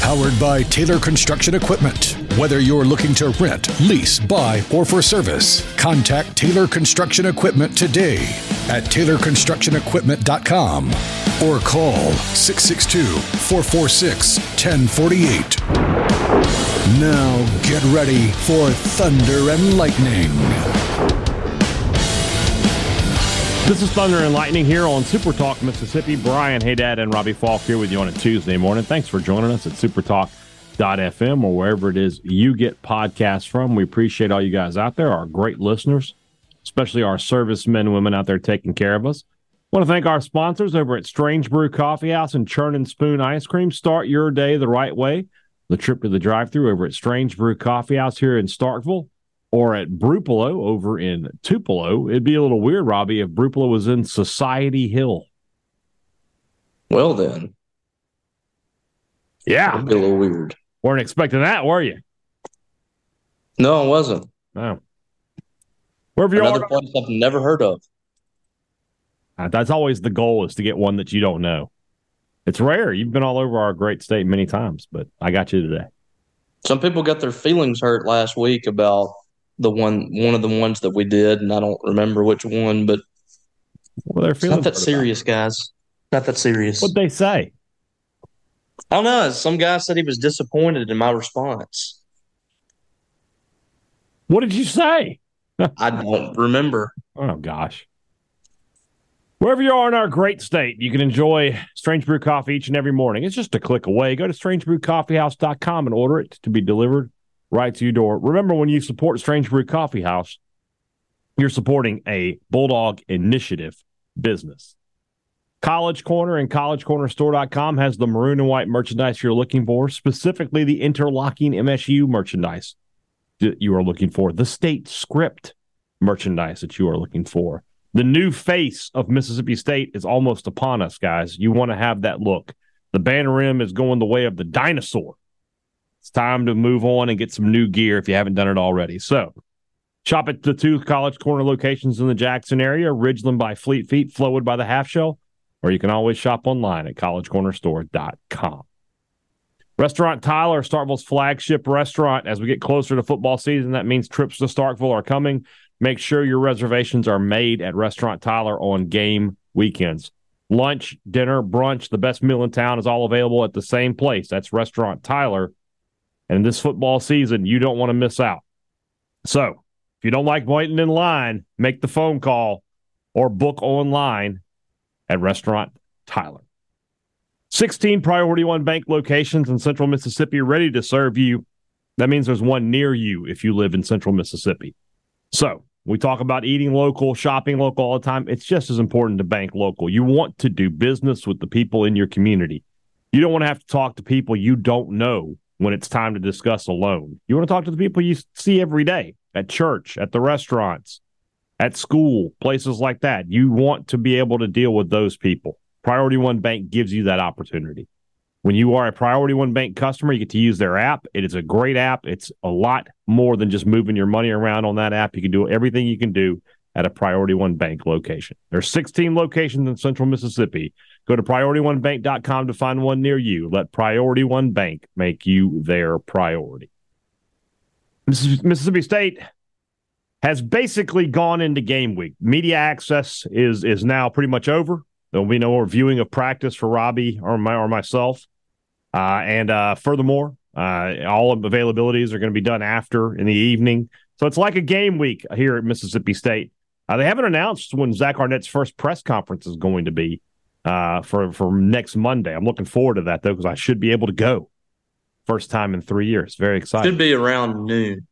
Powered by Taylor Construction Equipment. Whether you're looking to rent, lease, buy, or for service, contact Taylor Construction Equipment today at TaylorConstructionEquipment.com or call 662 446 1048. Now get ready for Thunder and Lightning. This is Thunder and Lightning here on Super Talk Mississippi. Brian Hadad and Robbie Faulk here with you on a Tuesday morning. Thanks for joining us at supertalk.fm or wherever it is you get podcasts from. We appreciate all you guys out there, our great listeners, especially our servicemen and women out there taking care of us. want to thank our sponsors over at Strange Brew Coffee House and Churn and Spoon Ice Cream. Start your day the right way. The trip to the drive through over at Strange Brew Coffee House here in Starkville or at Brupolo over in Tupelo. It'd be a little weird, Robbie, if Brupolo was in Society Hill. Well, then. Yeah. It'd be a little weird. Weren't expecting that, were you? No, I wasn't. No. Wherever you Another are, place I've never heard of. Uh, that's always the goal is to get one that you don't know. It's rare. You've been all over our great state many times, but I got you today. Some people got their feelings hurt last week about the one one of the ones that we did, and I don't remember which one, but Well, they're feeling not that serious, guys. Not that serious. What they say? I don't know. Some guy said he was disappointed in my response. What did you say? I don't remember. Oh gosh. Wherever you are in our great state, you can enjoy Strange Brew Coffee each and every morning. It's just a click away. Go to strangebrewcoffeehouse.com and order it to be delivered right to your door. Remember, when you support Strange Brew Coffee House, you're supporting a Bulldog Initiative business. College Corner and collegecornerstore.com has the maroon and white merchandise you're looking for, specifically the interlocking MSU merchandise that you are looking for, the state script merchandise that you are looking for. The new face of Mississippi State is almost upon us, guys. You want to have that look. The banner rim is going the way of the dinosaur. It's time to move on and get some new gear if you haven't done it already. So, shop at the two College Corner locations in the Jackson area Ridgeland by Fleet Feet, Flowwood by the Half Shell, or you can always shop online at collegecornerstore.com. Restaurant Tyler, Starkville's flagship restaurant. As we get closer to football season, that means trips to Starkville are coming. Make sure your reservations are made at Restaurant Tyler on game weekends. Lunch, dinner, brunch, the best meal in town is all available at the same place. That's Restaurant Tyler. And this football season, you don't want to miss out. So, if you don't like waiting in line, make the phone call or book online at Restaurant Tyler. 16 Priority One Bank locations in central Mississippi ready to serve you. That means there's one near you if you live in central Mississippi. So, we talk about eating local, shopping local all the time. It's just as important to bank local. You want to do business with the people in your community. You don't want to have to talk to people you don't know when it's time to discuss a loan. You want to talk to the people you see every day at church, at the restaurants, at school, places like that. You want to be able to deal with those people. Priority One Bank gives you that opportunity. When you are a Priority One Bank customer, you get to use their app. It is a great app. It's a lot more than just moving your money around on that app. You can do everything you can do at a Priority One Bank location. There's 16 locations in central Mississippi. Go to PriorityOneBank.com to find one near you. Let Priority One Bank make you their priority. Mississippi State has basically gone into game week. Media access is is now pretty much over. There will be no more viewing of practice for Robbie or my or myself. Uh, and uh, furthermore, uh, all availabilities are going to be done after in the evening. So it's like a game week here at Mississippi State. Uh, they haven't announced when Zach Arnett's first press conference is going to be uh, for for next Monday. I'm looking forward to that though because I should be able to go first time in three years. Very excited. Should be around noon.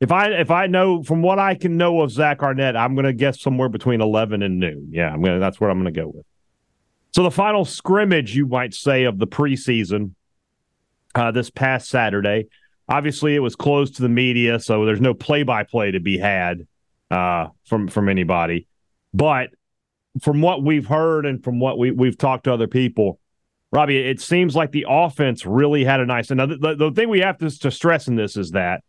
If I if I know from what I can know of Zach Arnett, I'm going to guess somewhere between 11 and noon. Yeah, I'm going. to That's what I'm going to go with. So the final scrimmage, you might say, of the preseason uh, this past Saturday. Obviously, it was closed to the media, so there's no play-by-play to be had uh, from from anybody. But from what we've heard and from what we, we've talked to other people, Robbie, it seems like the offense really had a nice. And the, the, the thing we have to, to stress in this is that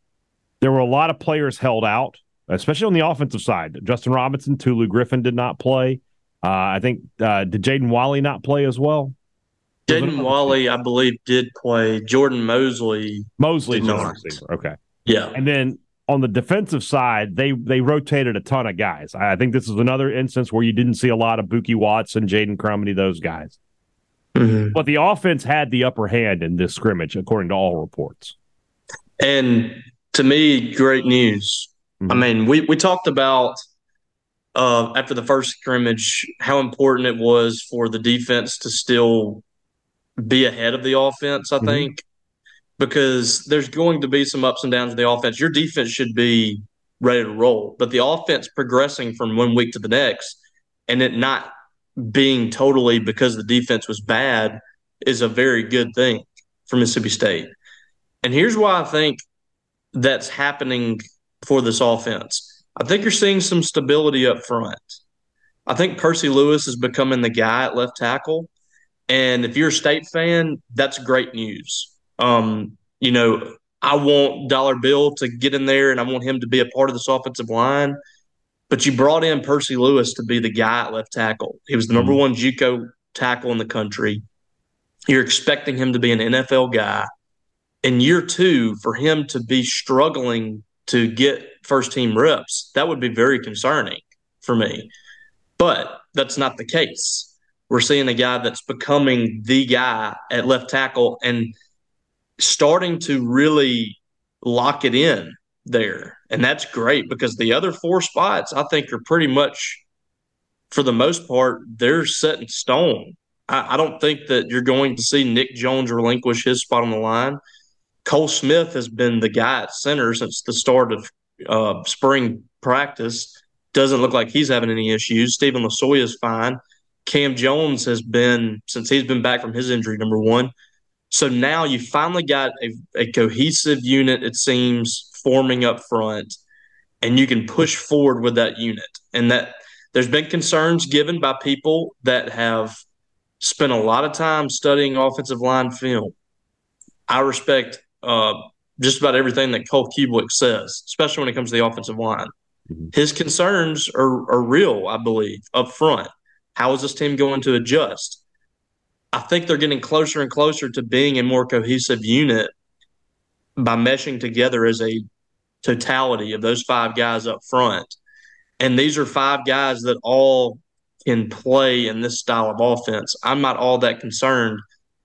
there were a lot of players held out, especially on the offensive side. Justin Robinson, Tulu Griffin did not play. Uh, I think uh, did Jaden Walley not play as well? Jaden Walley, I believe, did play. Jordan Mosley. Mosley, not. Okay. Yeah. And then on the defensive side, they they rotated a ton of guys. I think this is another instance where you didn't see a lot of Buki Watson, Jaden Crumedy, those guys. Mm-hmm. But the offense had the upper hand in this scrimmage, according to all reports. And to me, great news. Mm-hmm. I mean, we, we talked about uh, after the first scrimmage how important it was for the defense to still be ahead of the offense, I mm-hmm. think, because there's going to be some ups and downs of the offense. Your defense should be ready to roll, but the offense progressing from one week to the next and it not being totally because the defense was bad is a very good thing for Mississippi State. And here's why I think that's happening for this offense. I think you're seeing some stability up front. I think Percy Lewis is becoming the guy at left tackle. And if you're a state fan, that's great news. Um, you know, I want Dollar Bill to get in there and I want him to be a part of this offensive line. But you brought in Percy Lewis to be the guy at left tackle. He was the number mm-hmm. one JUCO tackle in the country. You're expecting him to be an NFL guy. In year two, for him to be struggling to get first team reps, that would be very concerning for me. But that's not the case. We're seeing a guy that's becoming the guy at left tackle and starting to really lock it in there. And that's great because the other four spots I think are pretty much, for the most part, they're set in stone. I, I don't think that you're going to see Nick Jones relinquish his spot on the line. Cole Smith has been the guy at center since the start of uh, spring practice. Doesn't look like he's having any issues. Stephen Losoya is fine. Cam Jones has been, since he's been back from his injury, number one. So now you finally got a, a cohesive unit, it seems, forming up front, and you can push forward with that unit. And that there's been concerns given by people that have spent a lot of time studying offensive line film. I respect uh, just about everything that Cole Cubelic says, especially when it comes to the offensive line. Mm-hmm. His concerns are, are real, I believe, up front. How is this team going to adjust? I think they're getting closer and closer to being a more cohesive unit by meshing together as a totality of those five guys up front. And these are five guys that all can play in this style of offense. I'm not all that concerned,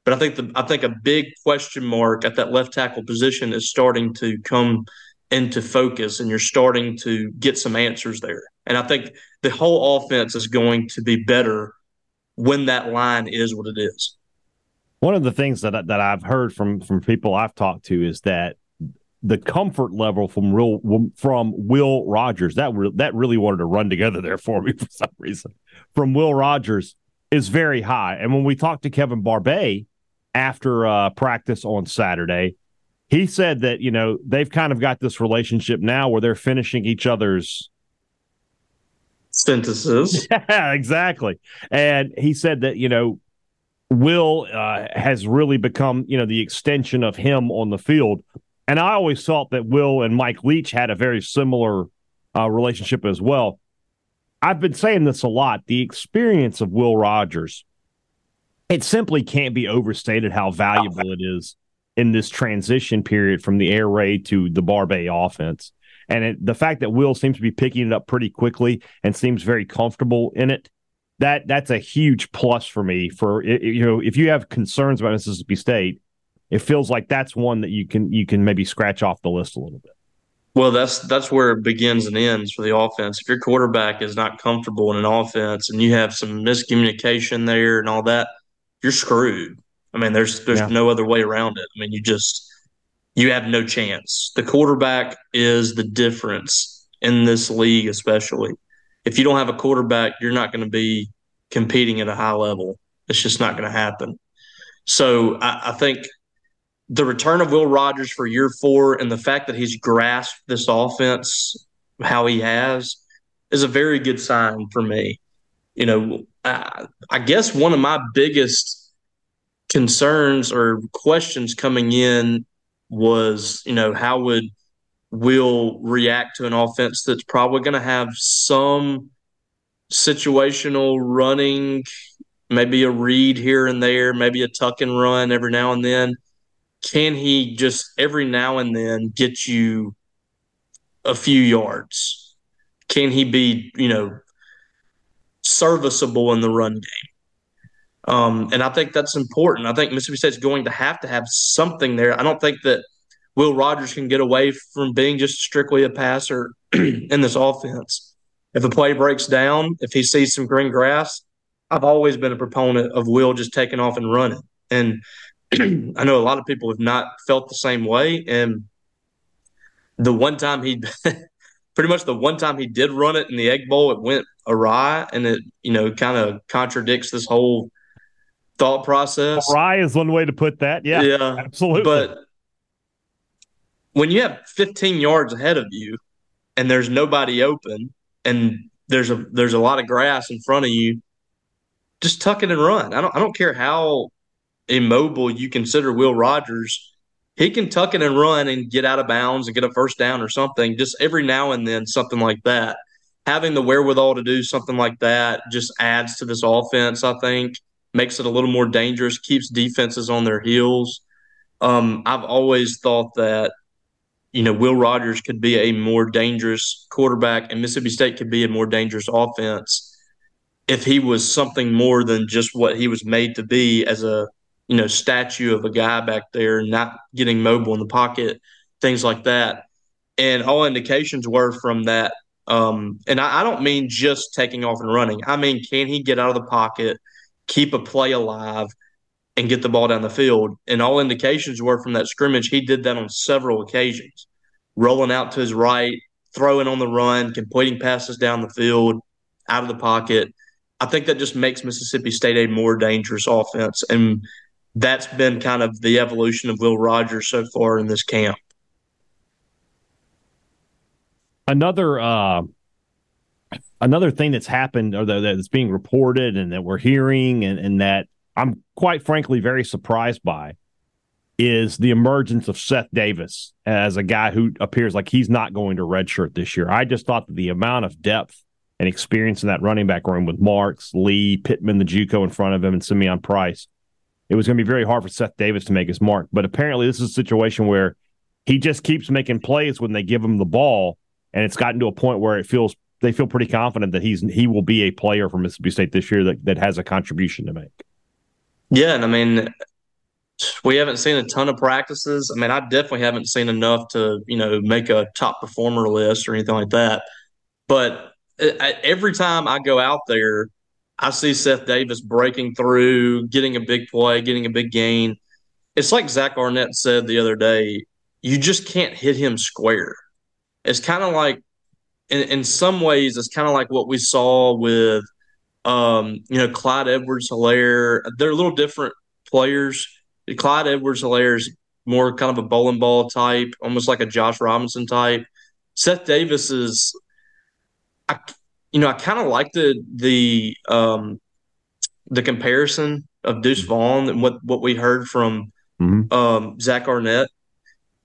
but I think the I think a big question mark at that left tackle position is starting to come into focus and you're starting to get some answers there. And I think the whole offense is going to be better when that line is what it is. One of the things that that I've heard from from people I've talked to is that the comfort level from real from Will Rogers that re, that really wanted to run together there for me for some reason from Will Rogers is very high. And when we talked to Kevin Barbay after uh, practice on Saturday, he said that you know they've kind of got this relationship now where they're finishing each other's sentences. Yeah, exactly. And he said that you know Will uh, has really become you know the extension of him on the field and I always thought that Will and Mike Leach had a very similar uh, relationship as well. I've been saying this a lot. The experience of Will Rogers, it simply can't be overstated how valuable it is in this transition period from the air raid to the Barbay offense. And it, the fact that Will seems to be picking it up pretty quickly and seems very comfortable in it, that that's a huge plus for me. For you know, if you have concerns about Mississippi State, it feels like that's one that you can you can maybe scratch off the list a little bit. Well, that's that's where it begins and ends for the offense. If your quarterback is not comfortable in an offense and you have some miscommunication there and all that, you're screwed. I mean, there's there's yeah. no other way around it. I mean, you just you have no chance. The quarterback is the difference in this league, especially. If you don't have a quarterback, you're not going to be competing at a high level. It's just not going to happen. So I, I think the return of Will Rogers for year four and the fact that he's grasped this offense how he has, is a very good sign for me. You know, I, I guess one of my biggest concerns or questions coming in was, you know, how would Will react to an offense that's probably going to have some situational running, maybe a read here and there, maybe a tuck and run every now and then. Can he just every now and then get you a few yards? Can he be, you know, serviceable in the run game? Um, and I think that's important. I think Mississippi State's going to have to have something there. I don't think that Will Rogers can get away from being just strictly a passer in this offense. If a play breaks down, if he sees some green grass, I've always been a proponent of Will just taking off and running. And I know a lot of people have not felt the same way. And the one time he, pretty much the one time he did run it in the Egg Bowl, it went awry, and it you know kind of contradicts this whole thought process. Awry is one way to put that. Yeah, yeah, absolutely. But when you have 15 yards ahead of you, and there's nobody open, and there's a there's a lot of grass in front of you, just tuck it and run. I don't I don't care how immobile you consider Will Rogers. He can tuck it and run and get out of bounds and get a first down or something. Just every now and then, something like that. Having the wherewithal to do something like that just adds to this offense. I think makes it a little more dangerous, keeps defenses on their heels. Um, I've always thought that you know, Will Rogers could be a more dangerous quarterback and Mississippi State could be a more dangerous offense if he was something more than just what he was made to be as a, you know, statue of a guy back there, not getting mobile in the pocket, things like that. And all indications were from that. Um, and I, I don't mean just taking off and running. I mean, can he get out of the pocket, keep a play alive, and get the ball down the field. And all indications were from that scrimmage, he did that on several occasions, rolling out to his right, throwing on the run, completing passes down the field, out of the pocket. I think that just makes Mississippi State a more dangerous offense. And that's been kind of the evolution of Will Rogers so far in this camp. Another uh, another thing that's happened or that's being reported and that we're hearing and, and that I'm quite frankly very surprised by is the emergence of Seth Davis as a guy who appears like he's not going to redshirt this year. I just thought that the amount of depth and experience in that running back room with Marks, Lee, Pittman, the JUCO in front of him, and Simeon Price, it was going to be very hard for Seth Davis to make his mark. But apparently, this is a situation where he just keeps making plays when they give him the ball, and it's gotten to a point where it feels they feel pretty confident that he's he will be a player for Mississippi State this year that, that has a contribution to make. Yeah, and I mean, we haven't seen a ton of practices. I mean, I definitely haven't seen enough to you know make a top performer list or anything like that. But uh, every time I go out there, I see Seth Davis breaking through, getting a big play, getting a big gain. It's like Zach Arnett said the other day. You just can't hit him square. It's kind of like, in, in some ways, it's kind of like what we saw with um, you know, Clyde Edwards Helaire, they're a little different players. Clyde Edwards Helaire is more kind of a bowling ball type, almost like a Josh Robinson type. Seth Davis is, I, you know, I kind of like the the um, the comparison of Deuce Vaughn and what what we heard from mm-hmm. um, Zach Arnett.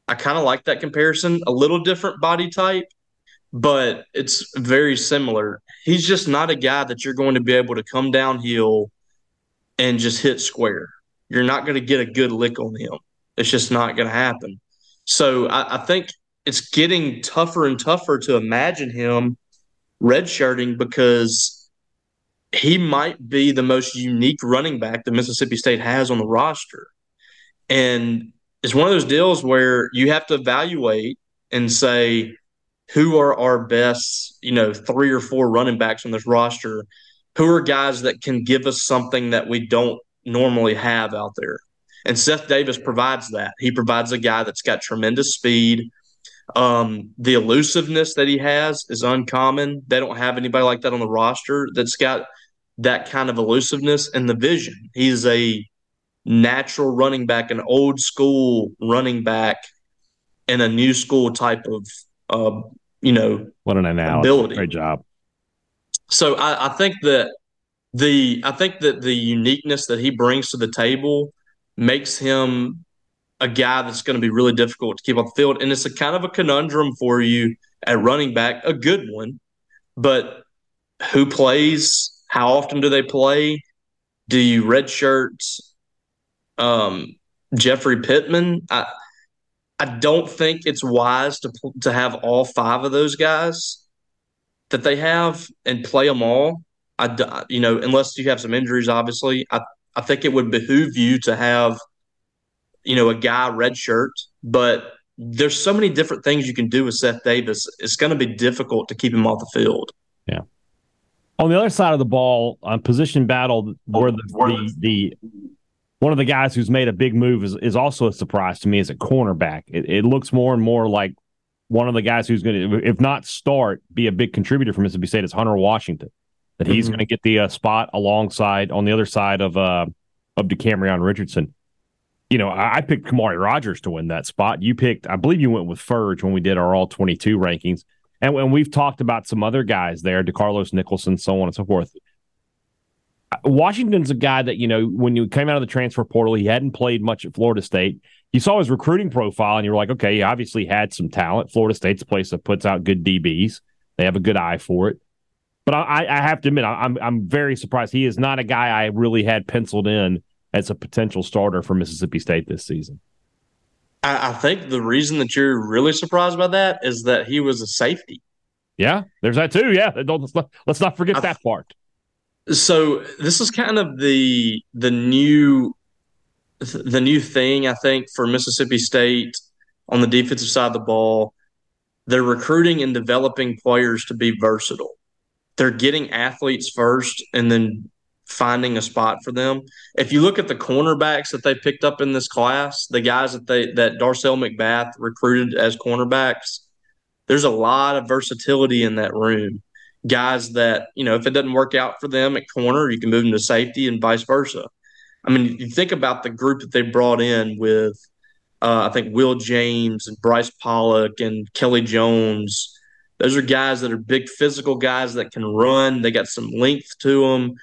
I kind of like that comparison. A little different body type, but it's very similar. He's just not a guy that you're going to be able to come downhill and just hit square. You're not going to get a good lick on him. It's just not going to happen. So I, I, think it's getting tougher and tougher to imagine him redshirting because he might be the most unique running back that Mississippi State has on the roster. And it's one of those deals where you have to evaluate and say, who are our best, you know, three or four running backs on this roster? Who are guys that can give us something that we don't normally have out there? And Seth Davis provides that. He provides a guy that's got tremendous speed. Um, the elusiveness that he has is uncommon. They don't have anybody like that on the roster that's got that kind of elusiveness and the vision. He's a natural running back, an old school running back, and a new school type of uh, you know, what an analogy. Ability. Great job. So I, I think that the I think that the uniqueness that he brings to the table makes him a guy that's going to be really difficult to keep on the field, and it's a kind of a conundrum for you at running back, a good one, but who plays? How often do they play? Do you redshirt um, Jeffrey Pittman? I I don't think it's wise to to have all five of those guys that they have and play them all. I you know unless you have some injuries, obviously. I I think it would behoove you to have you know a guy redshirt, but there's so many different things you can do with Seth Davis. It's going to be difficult to keep him off the field. Yeah. On the other side of the ball, on position battle, where the, the, the one of the guys who's made a big move is, is also a surprise to me as a cornerback. It, it looks more and more like one of the guys who's going to, if not start, be a big contributor for Mississippi State is Hunter Washington. That he's mm-hmm. going to get the uh, spot alongside on the other side of uh, of Decamerion Richardson. You know, I, I picked Khamauri Rogers to win that spot. You picked, I believe you went with Furge when we did our all twenty two rankings. And when we've talked about some other guys there, DeCarlos Nicholson, so on and so forth. Washington's a guy that, you know, when you came out of the transfer portal, he hadn't played much at Florida State. You saw his recruiting profile and you were like, okay, he obviously had some talent. Florida State's a place that puts out good DBs. They have a good eye for it. But I, I have to admit, I'm I'm very surprised. He is not a guy I really had penciled in as a potential starter for Mississippi State this season. I, I think the reason that you're really surprised by that is that he was a safety. Yeah, there's that too. Yeah, let's not, let's not forget that part. So this is kind of the the new the new thing I think for Mississippi State on the defensive side of the ball. They're recruiting and developing players to be versatile. They're getting athletes first and then finding a spot for them. If you look at the cornerbacks that they picked up in this class, the guys that they that Darcel McBath recruited as cornerbacks, there's a lot of versatility in that room. Guys that, you know, if it doesn't work out for them at corner, you can move them to safety and vice versa. I mean, you think about the group that they brought in with, uh, I think, Will James and Bryce Pollock and Kelly Jones. Those are guys that are big physical guys that can run. They got some length to them.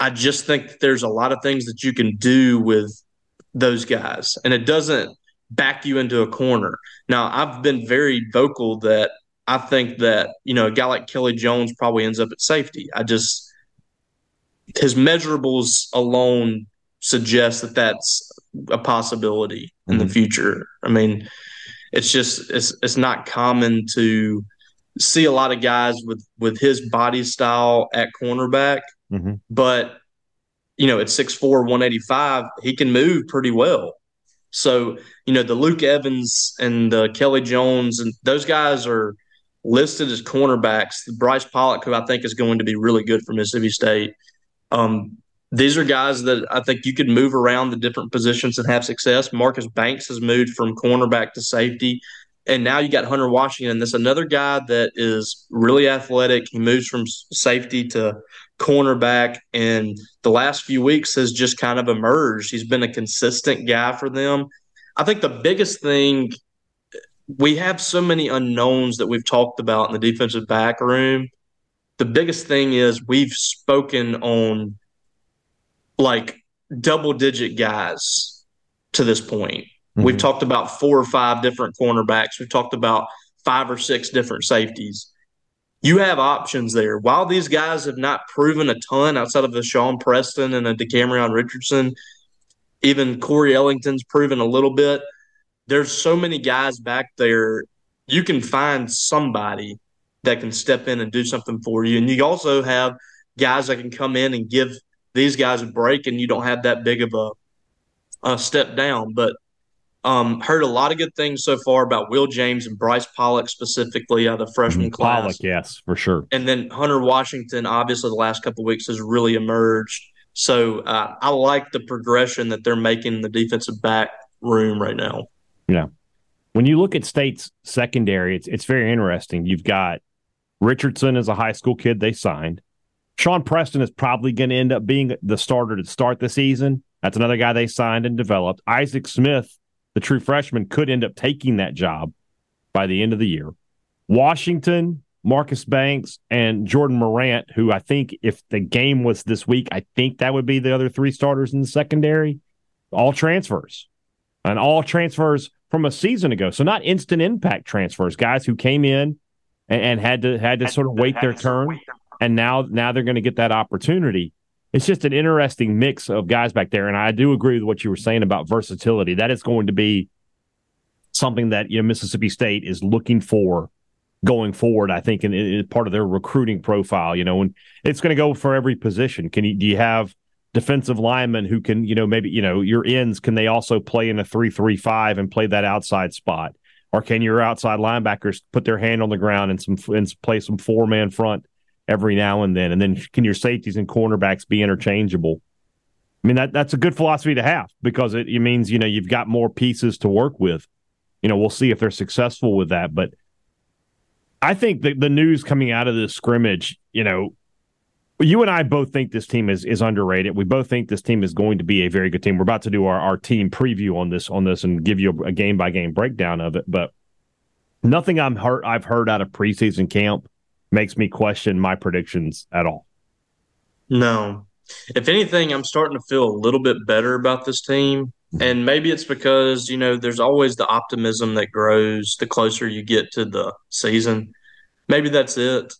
I just think that there's a lot of things that you can do with those guys, and it doesn't back you into a corner. Now, I've been very vocal that I think that, you know, a guy like Kelly Jones probably ends up at safety. I just, his measurables alone suggest that that's a possibility in mm-hmm. the future. I mean, it's just, it's, it's not common to see a lot of guys with, with his body style at cornerback, mm-hmm. but, you know, at 6'4, 185, he can move pretty well. So, you know, the Luke Evans and the Kelly Jones and those guys are listed as cornerbacks. Bryce Pollock, who I think is going to be really good for Mississippi State. Um, these are guys that I think you could move around the different positions and have success. Marcus Banks has moved from cornerback to safety. And now you got Hunter Washington. That's another guy that is really athletic. He moves from safety to cornerback, and the last few weeks has just kind of emerged. He's been a consistent guy for them. I think the biggest thing we have so many unknowns that we've talked about in the defensive back room. The biggest thing is we've spoken on like double digit guys to this point. Mm-hmm. We've talked about four or five different cornerbacks. We've talked about five or six different safeties you have options there. While these guys have not proven a ton outside of the Sean Preston and a Decamerion Richardson, even Corey Ellington's proven a little bit. There's so many guys back there. You can find somebody that can step in and do something for you. And you also have guys that can come in and give these guys a break, and you don't have that big of a, a step down. But um, heard a lot of good things so far about Will James and Bryce Pollock specifically out of the freshman mm-hmm. class. Pollock, yes, for sure. And then Hunter Washington, obviously, the last couple weeks has really emerged. So uh, I like the progression that they're making in the defensive back room right now. Yeah. When you look at State's secondary, it's it's very interesting. You've got Richardson as a high school kid they signed. Sean Preston is probably going to end up being the starter to start the season. That's another guy they signed and developed. Isaac Smith the true freshman could end up taking that job by the end of the year. Washington, Marcus Banks, and Jordan Morant, who I think if the game was this week, I think that would be the other three starters in the secondary. All transfers and all transfers from a season ago. So not instant impact transfers, guys who came in and, and had to had to sort of wait their turn, and now now they're going to get that opportunity. It's just an interesting mix of guys back there, and I do agree with what you were saying about versatility. That is going to be something that you know Mississippi State is looking for going forward. I think, and is part of their recruiting profile. You know, and it's going to go for every position. Can you do you have defensive linemen who can, you know, maybe you know your ends can they also play in a three three five and play that outside spot, or can your outside linebackers put their hand on the ground and some and play some four man front every now and then, and then can your safeties and cornerbacks be interchangeable? I mean that that's a good philosophy to have because it, it means you know you've got more pieces to work with you know, we'll see if they're successful with that. But I think the, the news coming out of this scrimmage, you know, you and I both think this team is is underrated. We both think this team is going to be a very good team. We're about to do our, our team preview on this on this and give you a, a game by game breakdown of it. But nothing I'm heard I've heard out of preseason camp makes me question my predictions at all. No. If anything, I'm starting to feel a little bit better about this team. Mm-hmm. And maybe it's because, you know, there's always the optimism that grows the closer you get to the season. Maybe that's it.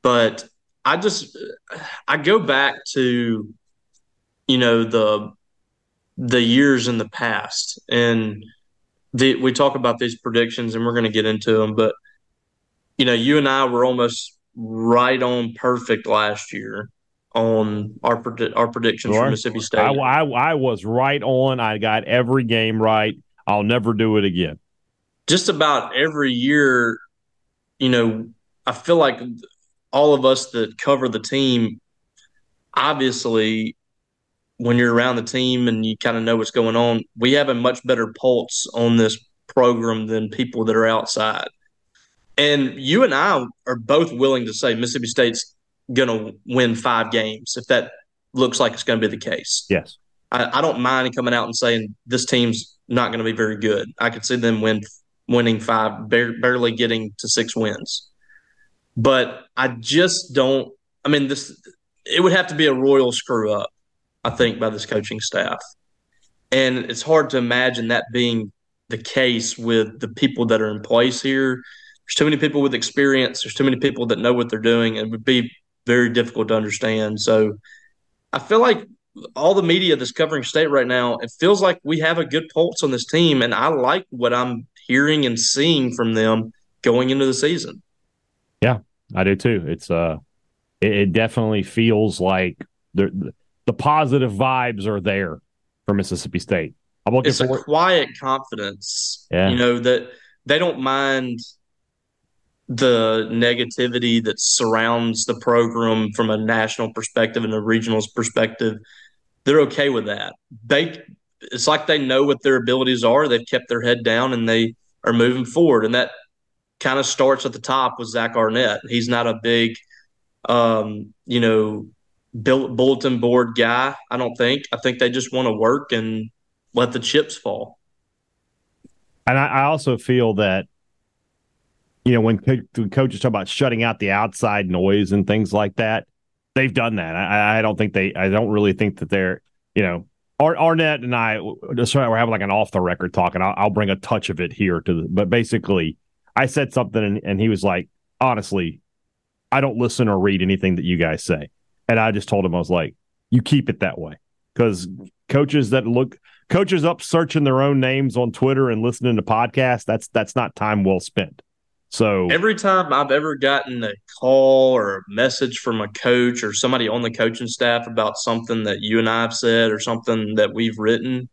But I just I go back to you know the the years in the past and the, we talk about these predictions and we're going to get into them but you know you and I were almost right on perfect last year on our our predictions sure. for Mississippi State. I, I, I was right on. I got every game right. I'll never do it again. Just about every year, you know, I feel like all of us that cover the team, obviously, when you're around the team and you kind of know what's going on, we have a much better pulse on this program than people that are outside. And you and I are both willing to say Mississippi State's going to win five games if that looks like it's going to be the case. Yes. I, I don't mind coming out and saying this team's not going to be very good. I could see them win winning five, barely getting to six wins. But I just don't. I mean, this it would have to be a royal screw up, I think, by this coaching staff, and it's hard to imagine that being the case with the people that are in place here. There's too many people with experience. There's too many people that know what they're doing. It would be very difficult to understand. So I feel like all the media that's covering state right now, it feels like we have a good pulse on this team, and I like what I'm hearing and seeing from them going into the season. I do too. It's uh, it, it definitely feels like the the positive vibes are there for Mississippi State. I'm looking it's a quiet confidence. Yeah. you know that they don't mind the negativity that surrounds the program from a national perspective and a regional perspective, they're okay with that. They it's like they know what their abilities are. They've kept their head down and they are moving forward. And that kind of starts at the top with Zach Arnett. He's not a big, um, you know, bulletin board guy. I don't think. I think they just want to work and let the chips fall. And I, I also feel that you know, when co- coaches talk about shutting out the outside noise and things like that, they've done that. I, I don't think they, I don't really think that they're, you know, Ar- Arnett and I, sorry, we're having like an off the record talk, and I'll, I'll, bring a touch of it here to the, but basically, I said something and, and he was like, honestly, I don't listen or read anything that you guys say. And I just told him, I was like, you keep it that way. Because coaches that look, coaches up searching their own names on Twitter and listening to podcasts, that's that's not time well spent. So every time I've ever gotten a call or a message from a coach or somebody on the coaching staff about something that you and I have said or something that we've written,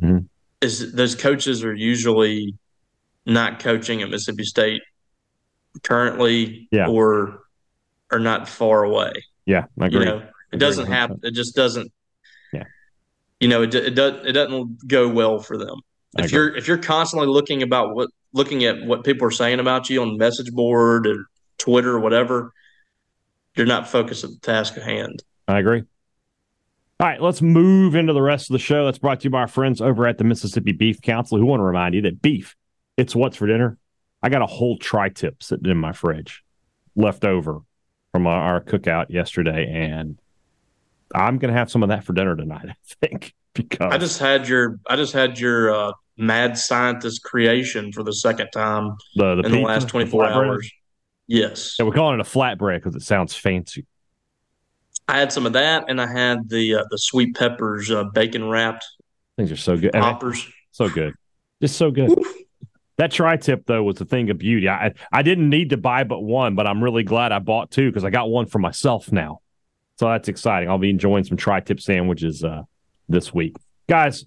mm-hmm. is those coaches are usually not coaching at Mississippi State currently yeah. or are not far away. Yeah, I agree. You know, it doesn't happen. It just doesn't. Yeah. You know, it it does it doesn't go well for them. If you're if you're constantly looking about what looking at what people are saying about you on message board or Twitter or whatever, you're not focused on the task at hand. I agree. All right, let's move into the rest of the show. That's brought to you by our friends over at the Mississippi Beef Council, who want to remind you that beef, it's what's for dinner. I got a whole tri tip sitting in my fridge. left over from our, cookout yesterday, and I'm going to have some of that for dinner tonight. I think because I just had your I just had your uh, mad scientist creation for the second time the, the in the last 24 hours. Yes. Yeah, we're calling it a flatbread because it sounds fancy. I had some of that, and I had the uh, the sweet peppers uh, bacon wrapped. Things are so good. Poppers. So good. Just so good. That tri tip though was a thing of beauty. I I didn't need to buy but one, but I'm really glad I bought two because I got one for myself now. So that's exciting. I'll be enjoying some tri tip sandwiches uh, this week, guys.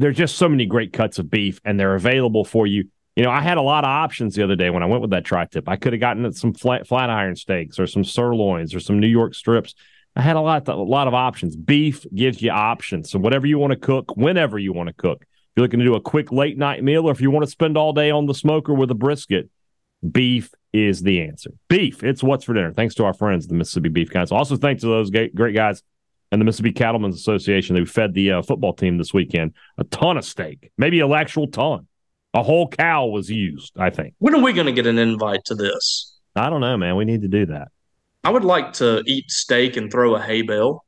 There's just so many great cuts of beef, and they're available for you. You know, I had a lot of options the other day when I went with that tri tip. I could have gotten some flat, flat iron steaks or some sirloins or some New York strips. I had a lot, a lot of options. Beef gives you options. So whatever you want to cook, whenever you want to cook. You're looking to do a quick late night meal, or if you want to spend all day on the smoker with a brisket, beef is the answer. Beef, it's what's for dinner. Thanks to our friends, the Mississippi Beef Council. Also, thanks to those great guys and the Mississippi Cattlemen's Association who fed the uh, football team this weekend a ton of steak, maybe an actual ton. A whole cow was used, I think. When are we going to get an invite to this? I don't know, man. We need to do that. I would like to eat steak and throw a hay bale.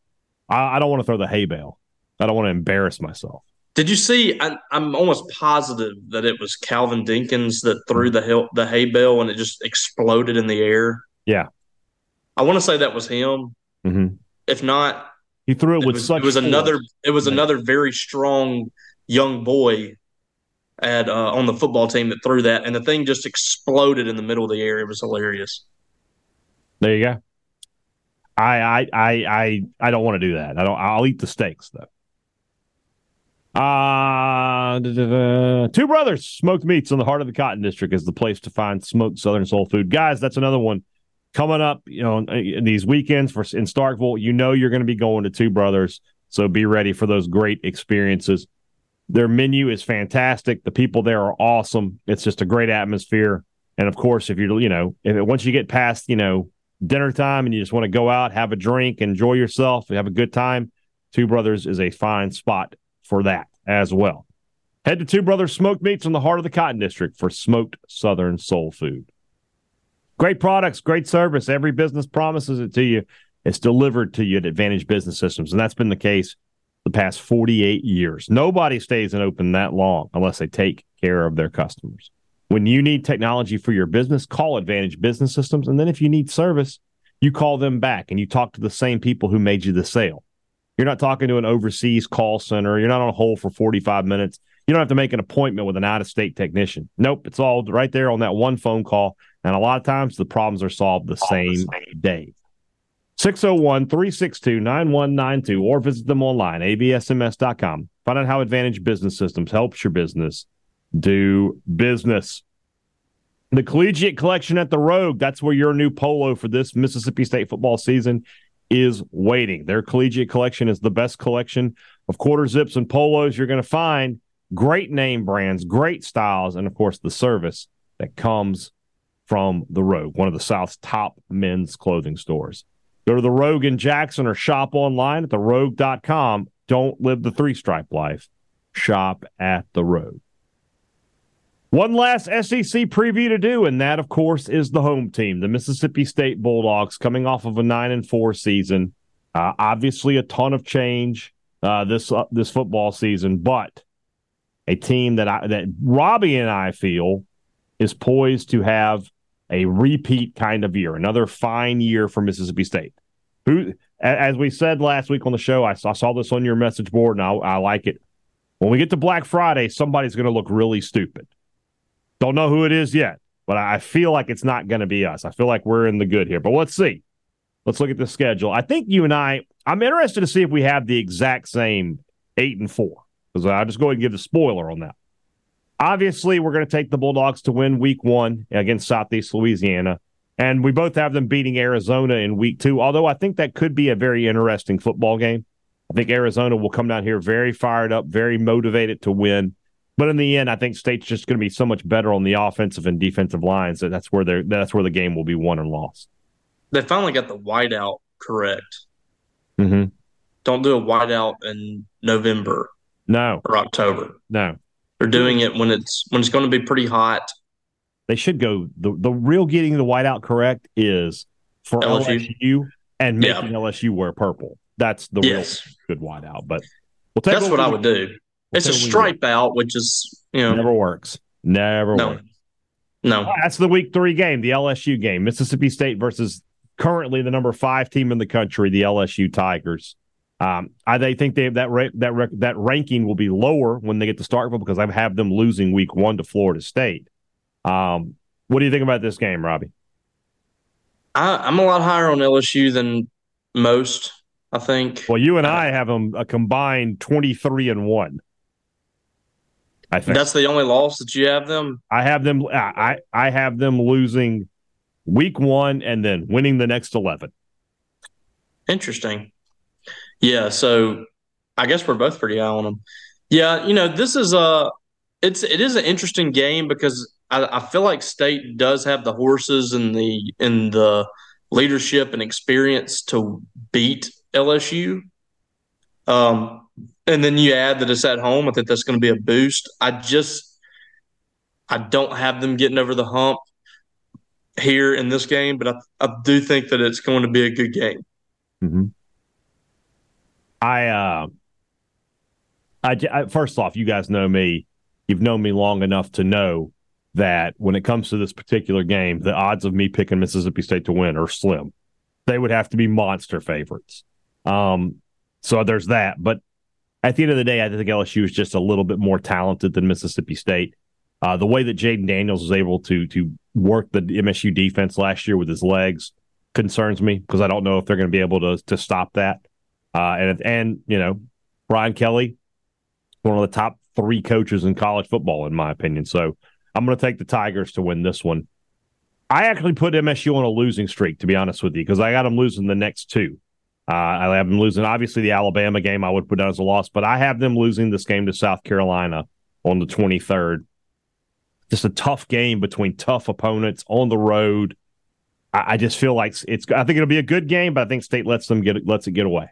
I, I don't want to throw the hay bale. I don't want to embarrass myself. Did you see? I, am almost positive that it was Calvin Dinkins that threw the the hay bale and it just exploded in the air. Yeah, I want to say that was him. Mm-hmm. If not, he threw it, it with was, such. It was force. another. It was another very strong young boy at uh, on the football team that threw that, and the thing just exploded in the middle of the air. It was hilarious. There you go. I I I I I don't want to do that. I don't. I'll eat the steaks though. Uh, Two Brothers Smoked Meats in the heart of the Cotton District is the place to find smoked Southern soul food. Guys, that's another one coming up. You know, these weekends for in Starkville, you know you're going to be going to Two Brothers, so be ready for those great experiences. Their menu is fantastic. The people there are awesome. It's just a great atmosphere. And of course, if you're, you know, if it, once you get past, you know, dinner time and you just want to go out, have a drink, enjoy yourself, have a good time, Two Brothers is a fine spot for that as well. Head to Two Brothers Smoked Meats in the heart of the Cotton District for smoked Southern soul food. Great products, great service. Every business promises it to you. It's delivered to you at Advantage Business Systems, and that's been the case the past 48 years. Nobody stays in open that long unless they take care of their customers. When you need technology for your business, call Advantage Business Systems. And then if you need service, you call them back and you talk to the same people who made you the sale. You're not talking to an overseas call center. You're not on a hold for 45 minutes. You don't have to make an appointment with an out of state technician. Nope, it's all right there on that one phone call. And a lot of times the problems are solved the same day. 601 362 9192 or visit them online, absms.com. Find out how Advantage Business Systems helps your business do business. The Collegiate Collection at the Rogue, that's where your new polo for this Mississippi State football season is waiting. Their Collegiate Collection is the best collection of quarter zips and polos you're going to find. Great name brands, great styles, and of course, the service that comes from the Rogue, one of the South's top men's clothing stores. Go to the Rogue in Jackson or shop online at therogue.com. Don't live the three stripe life. Shop at the Rogue. One last SEC preview to do, and that, of course, is the home team, the Mississippi State Bulldogs, coming off of a nine and four season. Uh, obviously, a ton of change uh, this uh, this football season, but a team that I, that Robbie and I feel is poised to have a repeat kind of year, another fine year for Mississippi State. Who, as we said last week on the show, I saw, saw this on your message board, and I, I like it. When we get to Black Friday, somebody's going to look really stupid. Don't know who it is yet, but I feel like it's not going to be us. I feel like we're in the good here, but let's see. Let's look at the schedule. I think you and I, I'm interested to see if we have the exact same eight and four because I'll just go ahead and give the spoiler on that. Obviously, we're going to take the Bulldogs to win week one against Southeast Louisiana. And we both have them beating Arizona in week two, although I think that could be a very interesting football game. I think Arizona will come down here very fired up, very motivated to win. But in the end, I think State's just going to be so much better on the offensive and defensive lines that that's where they that's where the game will be won and lost. They finally got the whiteout correct. Mm-hmm. Don't do a whiteout in November. No. Or October. No. They're doing it when it's when it's going to be pretty hot. they should go. The the real getting the whiteout correct is for LSU, LSU and making yeah. LSU wear purple. That's the yes. real good whiteout. But we'll that's what I would do. It's a stripe out, which is you know never works. Never no. works. No, that's the week three game, the LSU game, Mississippi State versus currently the number five team in the country, the LSU Tigers. Um, I they think they have that ra- that ra- that ranking will be lower when they get to Starkville because I have them losing week one to Florida State. Um, what do you think about this game, Robbie? I, am a lot higher on LSU than most. I think. Well, you and I have them a combined 23 and one. I think that's the only loss that you have them. I have them. I I have them losing week one and then winning the next 11. Interesting. Yeah. So I guess we're both pretty high on them. Yeah. You know, this is a, it's, it is an interesting game because I, I feel like state does have the horses and the, and the leadership and experience to beat LSU. Um, and then you add that it's at home. I think that's going to be a boost. I just, I don't have them getting over the hump here in this game, but I, I do think that it's going to be a good game. Mm-hmm. I, uh, I, I, first off, you guys know me. You've known me long enough to know that when it comes to this particular game, the odds of me picking Mississippi State to win are slim. They would have to be monster favorites. Um, so there's that. But at the end of the day, I think LSU is just a little bit more talented than Mississippi State. Uh, the way that Jayden Daniels was able to to work the MSU defense last year with his legs concerns me because I don't know if they're going to be able to to stop that. Uh, and and you know, Brian Kelly, one of the top three coaches in college football, in my opinion. So I'm going to take the Tigers to win this one. I actually put MSU on a losing streak, to be honest with you, because I got them losing the next two. Uh, I have them losing, obviously, the Alabama game I would put down as a loss, but I have them losing this game to South Carolina on the 23rd. Just a tough game between tough opponents on the road. I, I just feel like it's. I think it'll be a good game, but I think State lets them get lets it get away.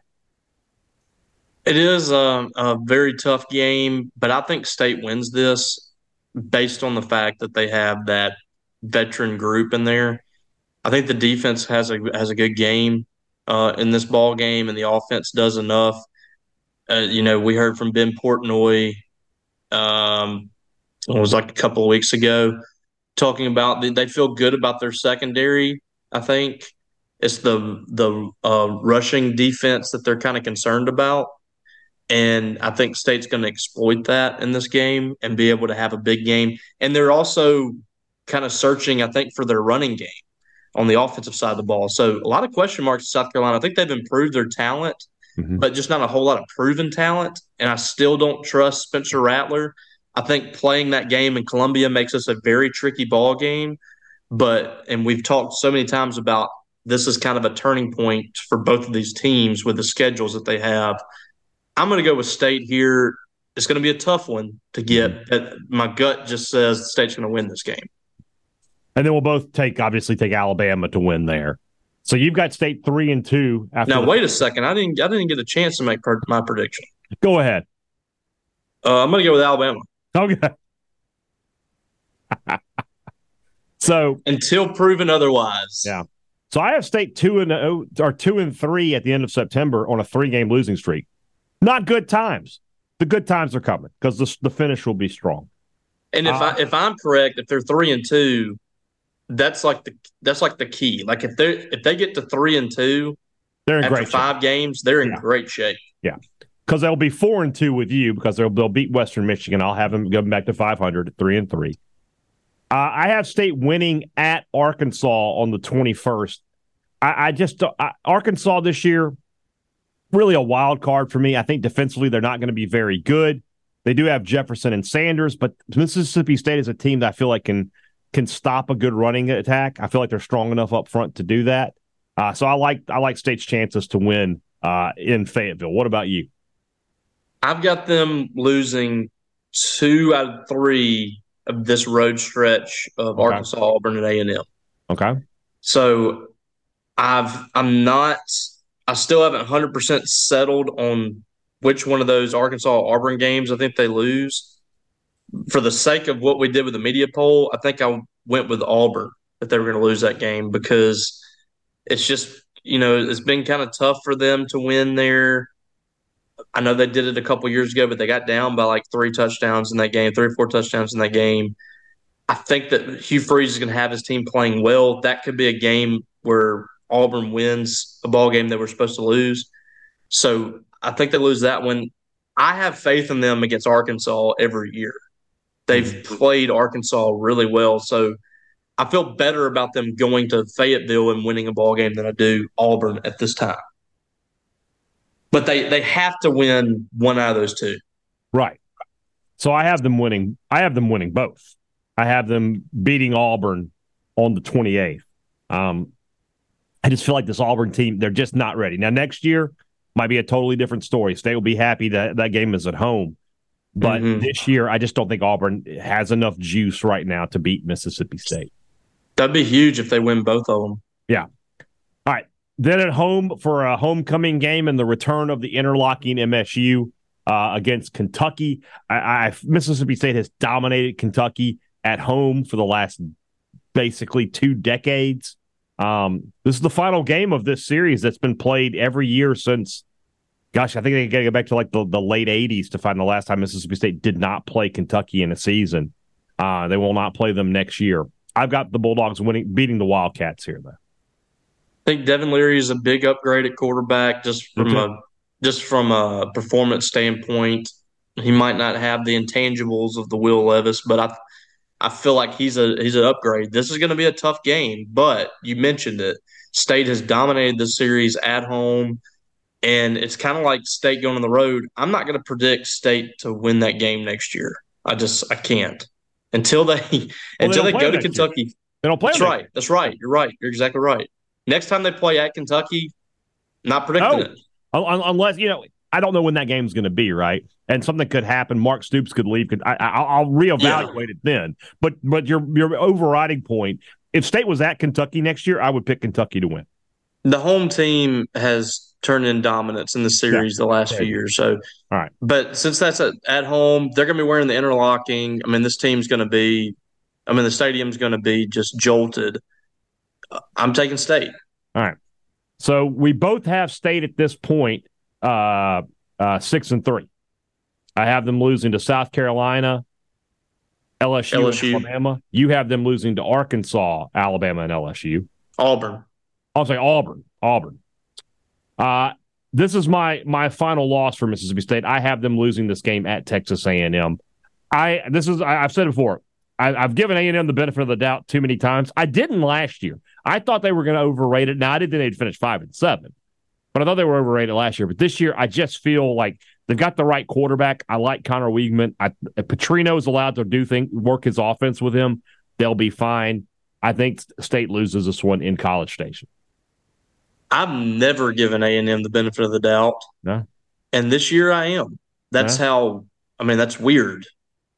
It is a, a, very tough game, but I think State wins this based on the fact that they have that veteran group in there. I think the defense has a has a good game uh, in this ball game, and the offense does enough. Uh, you know, we heard from Ben Portnoy. Um, it was like a couple of weeks ago, talking about they feel good about their secondary. I think it's the the uh, rushing defense that they're kind of concerned about. And I think State's going to exploit that in this game and be able to have a big game. And they're also kind of searching, I think, for their running game on the offensive side of the ball. So a lot of question marks in South Carolina. I think they've improved their talent, mm-hmm. but just not a whole lot of proven talent. And I still don't trust Spencer Rattler. I think playing that game in Columbia makes us a very tricky ball game. But and we've talked so many times about this is kind of a turning point for both of these teams with the schedules that they have. I'm going to go with State here. It's going to be a tough one to get. Mm-hmm. My gut just says State's going to win this game. And then we'll both take obviously take Alabama to win there. So you've got State three and two. now wait a second. I didn't. I didn't get a chance to make my prediction. Go ahead. Uh, I'm going to go with Alabama. Okay. so until proven otherwise. Yeah. So I have State two and oh, or two and three at the end of September on a three game losing streak. Not good times. The good times are coming because the, the finish will be strong. And if uh, I if I'm correct, if they're three and two, that's like the that's like the key. Like if they if they get to three and two, they're in after great five shape. games, they're in yeah. great shape. Yeah, because they'll be four and two with you because they'll they'll beat Western Michigan. I'll have them go back to five hundred at three and three. Uh, I have State winning at Arkansas on the twenty first. I, I, just I, Arkansas this year really a wild card for me. I think defensively they're not going to be very good. They do have Jefferson and Sanders, but Mississippi State is a team that I feel like can can stop a good running attack. I feel like they're strong enough up front to do that. Uh, so I like I like State's chances to win uh, in Fayetteville. What about you? I've got them losing two out of three of this road stretch of okay. Arkansas, Auburn, and A and M. Okay. So I've I'm not I still haven't 100% settled on which one of those Arkansas Auburn games I think they lose. For the sake of what we did with the media poll, I think I went with Auburn that they were going to lose that game because it's just you know it's been kind of tough for them to win there. I know they did it a couple years ago, but they got down by like three touchdowns in that game, three or four touchdowns in that game. I think that Hugh Freeze is going to have his team playing well. That could be a game where Auburn wins a ball game that they were supposed to lose. So I think they lose that one. I have faith in them against Arkansas every year. They've mm-hmm. played Arkansas really well. So I feel better about them going to Fayetteville and winning a ball game than I do Auburn at this time. But they, they have to win one out of those two. Right. So I have them winning. I have them winning both. I have them beating Auburn on the 28th. Um, I just feel like this Auburn team, they're just not ready. Now, next year might be a totally different story. State will be happy that that game is at home. But mm-hmm. this year, I just don't think Auburn has enough juice right now to beat Mississippi State. That'd be huge if they win both of them. Yeah. All right. Then at home for a homecoming game and the return of the interlocking MSU uh, against Kentucky. I, I, Mississippi State has dominated Kentucky at home for the last basically two decades. Um, this is the final game of this series that's been played every year since gosh, I think they got to go back to like the, the late 80s to find the last time Mississippi State did not play Kentucky in a season. Uh, they will not play them next year. I've got the Bulldogs winning, beating the Wildcats here, though. I think Devin Leary is a big upgrade at quarterback just from okay. a just from a performance standpoint. He might not have the intangibles of the Will Levis, but I I feel like he's a he's an upgrade. This is going to be a tough game, but you mentioned it. State has dominated the series at home. And it's kind of like State going on the road. I'm not going to predict State to win that game next year. I just I can't until they well, until they, they go to Kentucky. Year. They don't play. That's right. That's right. You're right. You're exactly right. Next time they play at Kentucky, not predicting it. Unless you know, I don't know when that game's going to be. Right, and something could happen. Mark Stoops could leave. Could I, will reevaluate yeah. it then. But but your your overriding point: if State was at Kentucky next year, I would pick Kentucky to win. The home team has turned in dominance in the series yeah. the last few years. So, all right. But since that's at, at home, they're going to be wearing the interlocking. I mean, this team's going to be, I mean, the stadium's going to be just jolted. I'm taking state. All right. So we both have state at this point, uh, uh, six and three. I have them losing to South Carolina, LSU, LSU. Alabama. You have them losing to Arkansas, Alabama, and LSU. Auburn. I'll say Auburn. Auburn. Uh, this is my my final loss for Mississippi State. I have them losing this game at Texas A&M. I this is I, have said it before. I, have given A&M the benefit of the doubt too many times. I didn't last year. I thought they were going to overrate it. Now I didn't think they'd finish five and seven, but I thought they were overrated last year. But this year, I just feel like they've got the right quarterback. I like Conner Weigman. I, Petrino is allowed to do things, work his offense with him, they'll be fine. I think State loses this one in College Station. I've never given A and M the benefit of the doubt. No. And this year I am. That's no. how I mean, that's weird.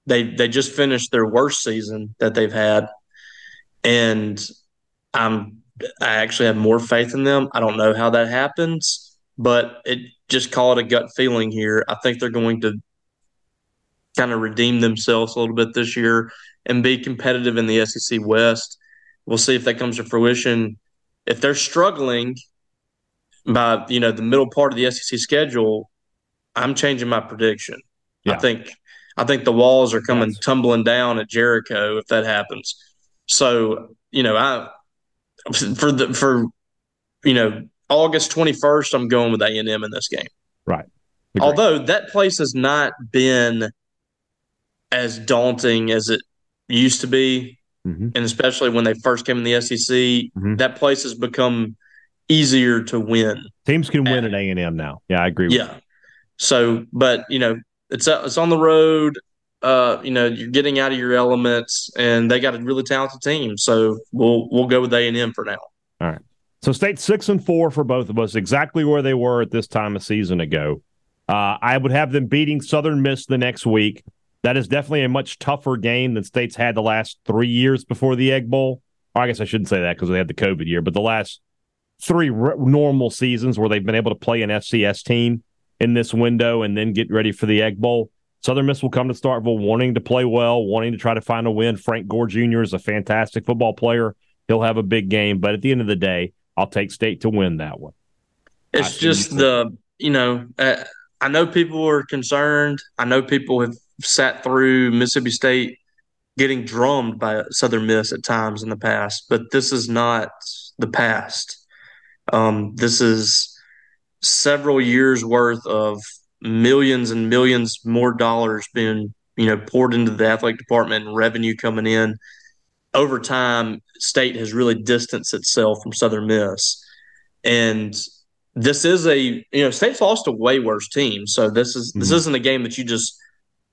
They they just finished their worst season that they've had. And I'm I actually have more faith in them. I don't know how that happens, but it just call it a gut feeling here. I think they're going to kind of redeem themselves a little bit this year and be competitive in the SEC West. We'll see if that comes to fruition. If they're struggling, by you know the middle part of the SEC schedule, I'm changing my prediction. Yeah. I think I think the walls are coming yes. tumbling down at Jericho if that happens. So you know I for the for you know August 21st, I'm going with A and M in this game. Right. Agreed. Although that place has not been as daunting as it used to be, mm-hmm. and especially when they first came in the SEC, mm-hmm. that place has become easier to win. Teams can win at A and M now. Yeah, I agree. With you. Yeah. So, but you know, it's uh, it's on the road. Uh, you know, you're getting out of your elements, and they got a really talented team. So we'll we'll go with A and M for now. All right. So state six and four for both of us, exactly where they were at this time a season ago. Uh, I would have them beating Southern Miss the next week. That is definitely a much tougher game than states had the last three years before the Egg Bowl. Or I guess I shouldn't say that because they had the COVID year, but the last three r- normal seasons where they've been able to play an FCS team in this window and then get ready for the Egg Bowl. Southern Miss will come to Starkville wanting to play well, wanting to try to find a win. Frank Gore Jr. is a fantastic football player. He'll have a big game, but at the end of the day, I'll take State to win that one. It's just the you know uh, I know people are concerned. I know people have sat through Mississippi State getting drummed by Southern Miss at times in the past, but this is not the past. Um, this is several years worth of millions and millions more dollars being you know poured into the athletic department and revenue coming in. Over time, state has really distanced itself from Southern Miss, and this is a you know state's lost a way worse team. So this is mm-hmm. this isn't a game that you just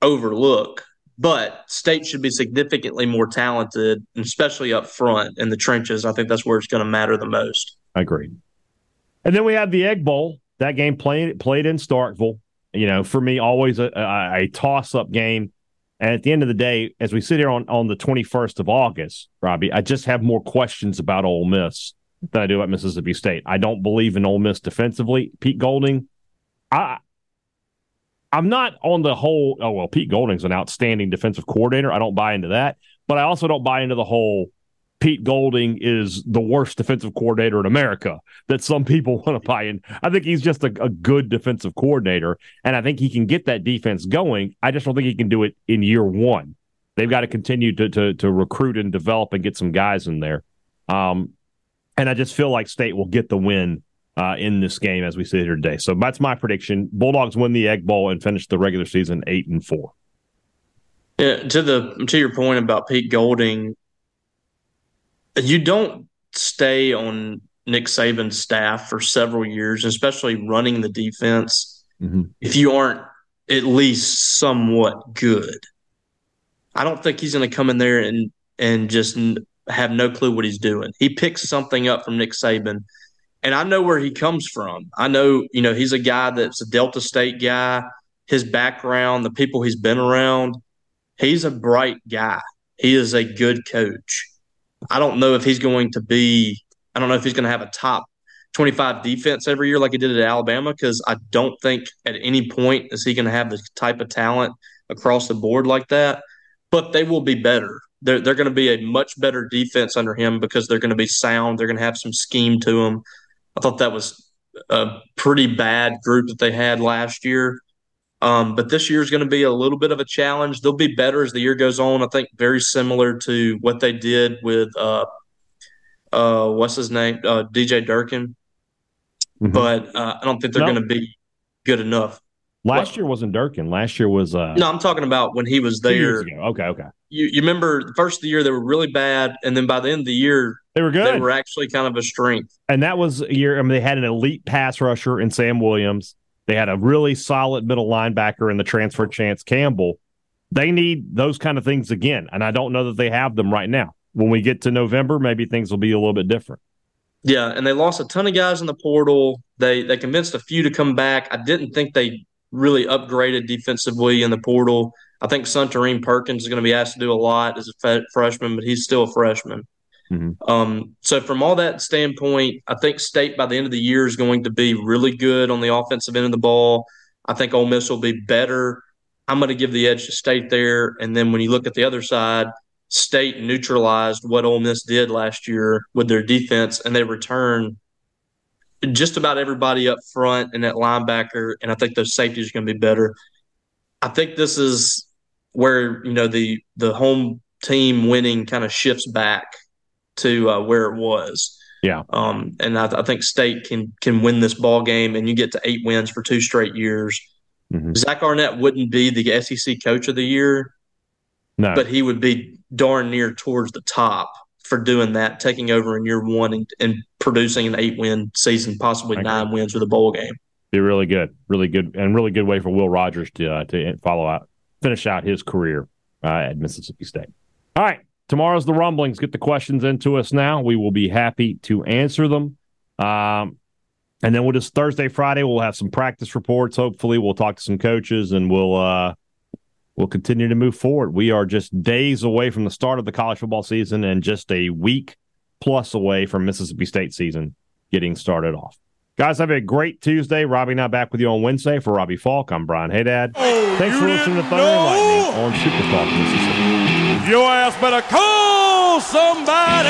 overlook. But state should be significantly more talented, especially up front in the trenches. I think that's where it's going to matter the most. I agree. And then we have the Egg Bowl. That game played played in Starkville. You know, for me, always a, a, a toss up game. And at the end of the day, as we sit here on, on the 21st of August, Robbie, I just have more questions about Ole Miss than I do about Mississippi State. I don't believe in Ole Miss defensively. Pete Golding, I I'm not on the whole. Oh well, Pete Golding's an outstanding defensive coordinator. I don't buy into that, but I also don't buy into the whole Pete Golding is the worst defensive coordinator in America that some people want to buy in. I think he's just a, a, good defensive coordinator, and I think he can get that defense going. I just don't think he can do it in year one. They've got to continue to to, to recruit and develop and get some guys in there. Um, and I just feel like State will get the win uh, in this game as we sit here today. So that's my prediction. Bulldogs win the Egg Bowl and finish the regular season eight and four. Yeah, to the to your point about Pete Golding, you don't stay on Nick Saban's staff for several years, especially running the defense, mm-hmm. if you aren't at least somewhat good. I don't think he's going to come in there and and just have no clue what he's doing. He picks something up from Nick Saban, and I know where he comes from. I know, you know, he's a guy that's a Delta State guy. His background, the people he's been around, he's a bright guy. He is a good coach. I don't know if he's going to be, I don't know if he's going to have a top 25 defense every year like he did at Alabama because I don't think at any point is he going to have the type of talent across the board like that. But they will be better. They're, they're going to be a much better defense under him because they're going to be sound. They're going to have some scheme to them. I thought that was a pretty bad group that they had last year. Um, but this year is going to be a little bit of a challenge. They'll be better as the year goes on. I think very similar to what they did with uh, uh, what's his name, uh, DJ Durkin. Mm-hmm. But uh, I don't think they're no. going to be good enough. Last what? year wasn't Durkin. Last year was uh, no. I'm talking about when he was there. Okay, okay. You you remember the first of the year they were really bad, and then by the end of the year they were good. They were actually kind of a strength. And that was a year. I mean, they had an elite pass rusher in Sam Williams. They had a really solid middle linebacker in the transfer Chance Campbell. They need those kind of things again. And I don't know that they have them right now. When we get to November, maybe things will be a little bit different. Yeah, and they lost a ton of guys in the portal. They they convinced a few to come back. I didn't think they really upgraded defensively in the portal. I think Suntarine Perkins is going to be asked to do a lot as a freshman, but he's still a freshman. Mm-hmm. Um, so from all that standpoint, I think State by the end of the year is going to be really good on the offensive end of the ball. I think Ole Miss will be better. I'm going to give the edge to State there. And then when you look at the other side, State neutralized what Ole Miss did last year with their defense, and they return just about everybody up front and that linebacker. And I think those safeties are going to be better. I think this is where you know the the home team winning kind of shifts back to uh, where it was. Yeah. Um, and I, I, think State can can win this ball game, and you get to eight wins for two straight years. Mm-hmm. Zach Arnett wouldn't be the SEC Coach of the Year, no, but he would be darn near towards the top for doing that, taking over in year one and, and producing an eight win season, possibly nine wins with a bowl game. Be really good, really good, and really good way for Will Rogers to uh, to follow out, finish out his career uh, at Mississippi State. All right, tomorrow's the rumblings. Get the questions into us now. We will be happy to answer them. Um, and then we'll just Thursday, Friday, we'll have some practice reports. Hopefully, we'll talk to some coaches and we'll uh, we'll continue to move forward. We are just days away from the start of the college football season and just a week plus away from Mississippi State season getting started off. Guys, have a great Tuesday. Robbie and I back with you on Wednesday. For Robbie Faulk, I'm Brian Hadad. Oh, Thanks for listening to Thunder and Lightning on Super Talk Mississippi. Your ass better call somebody.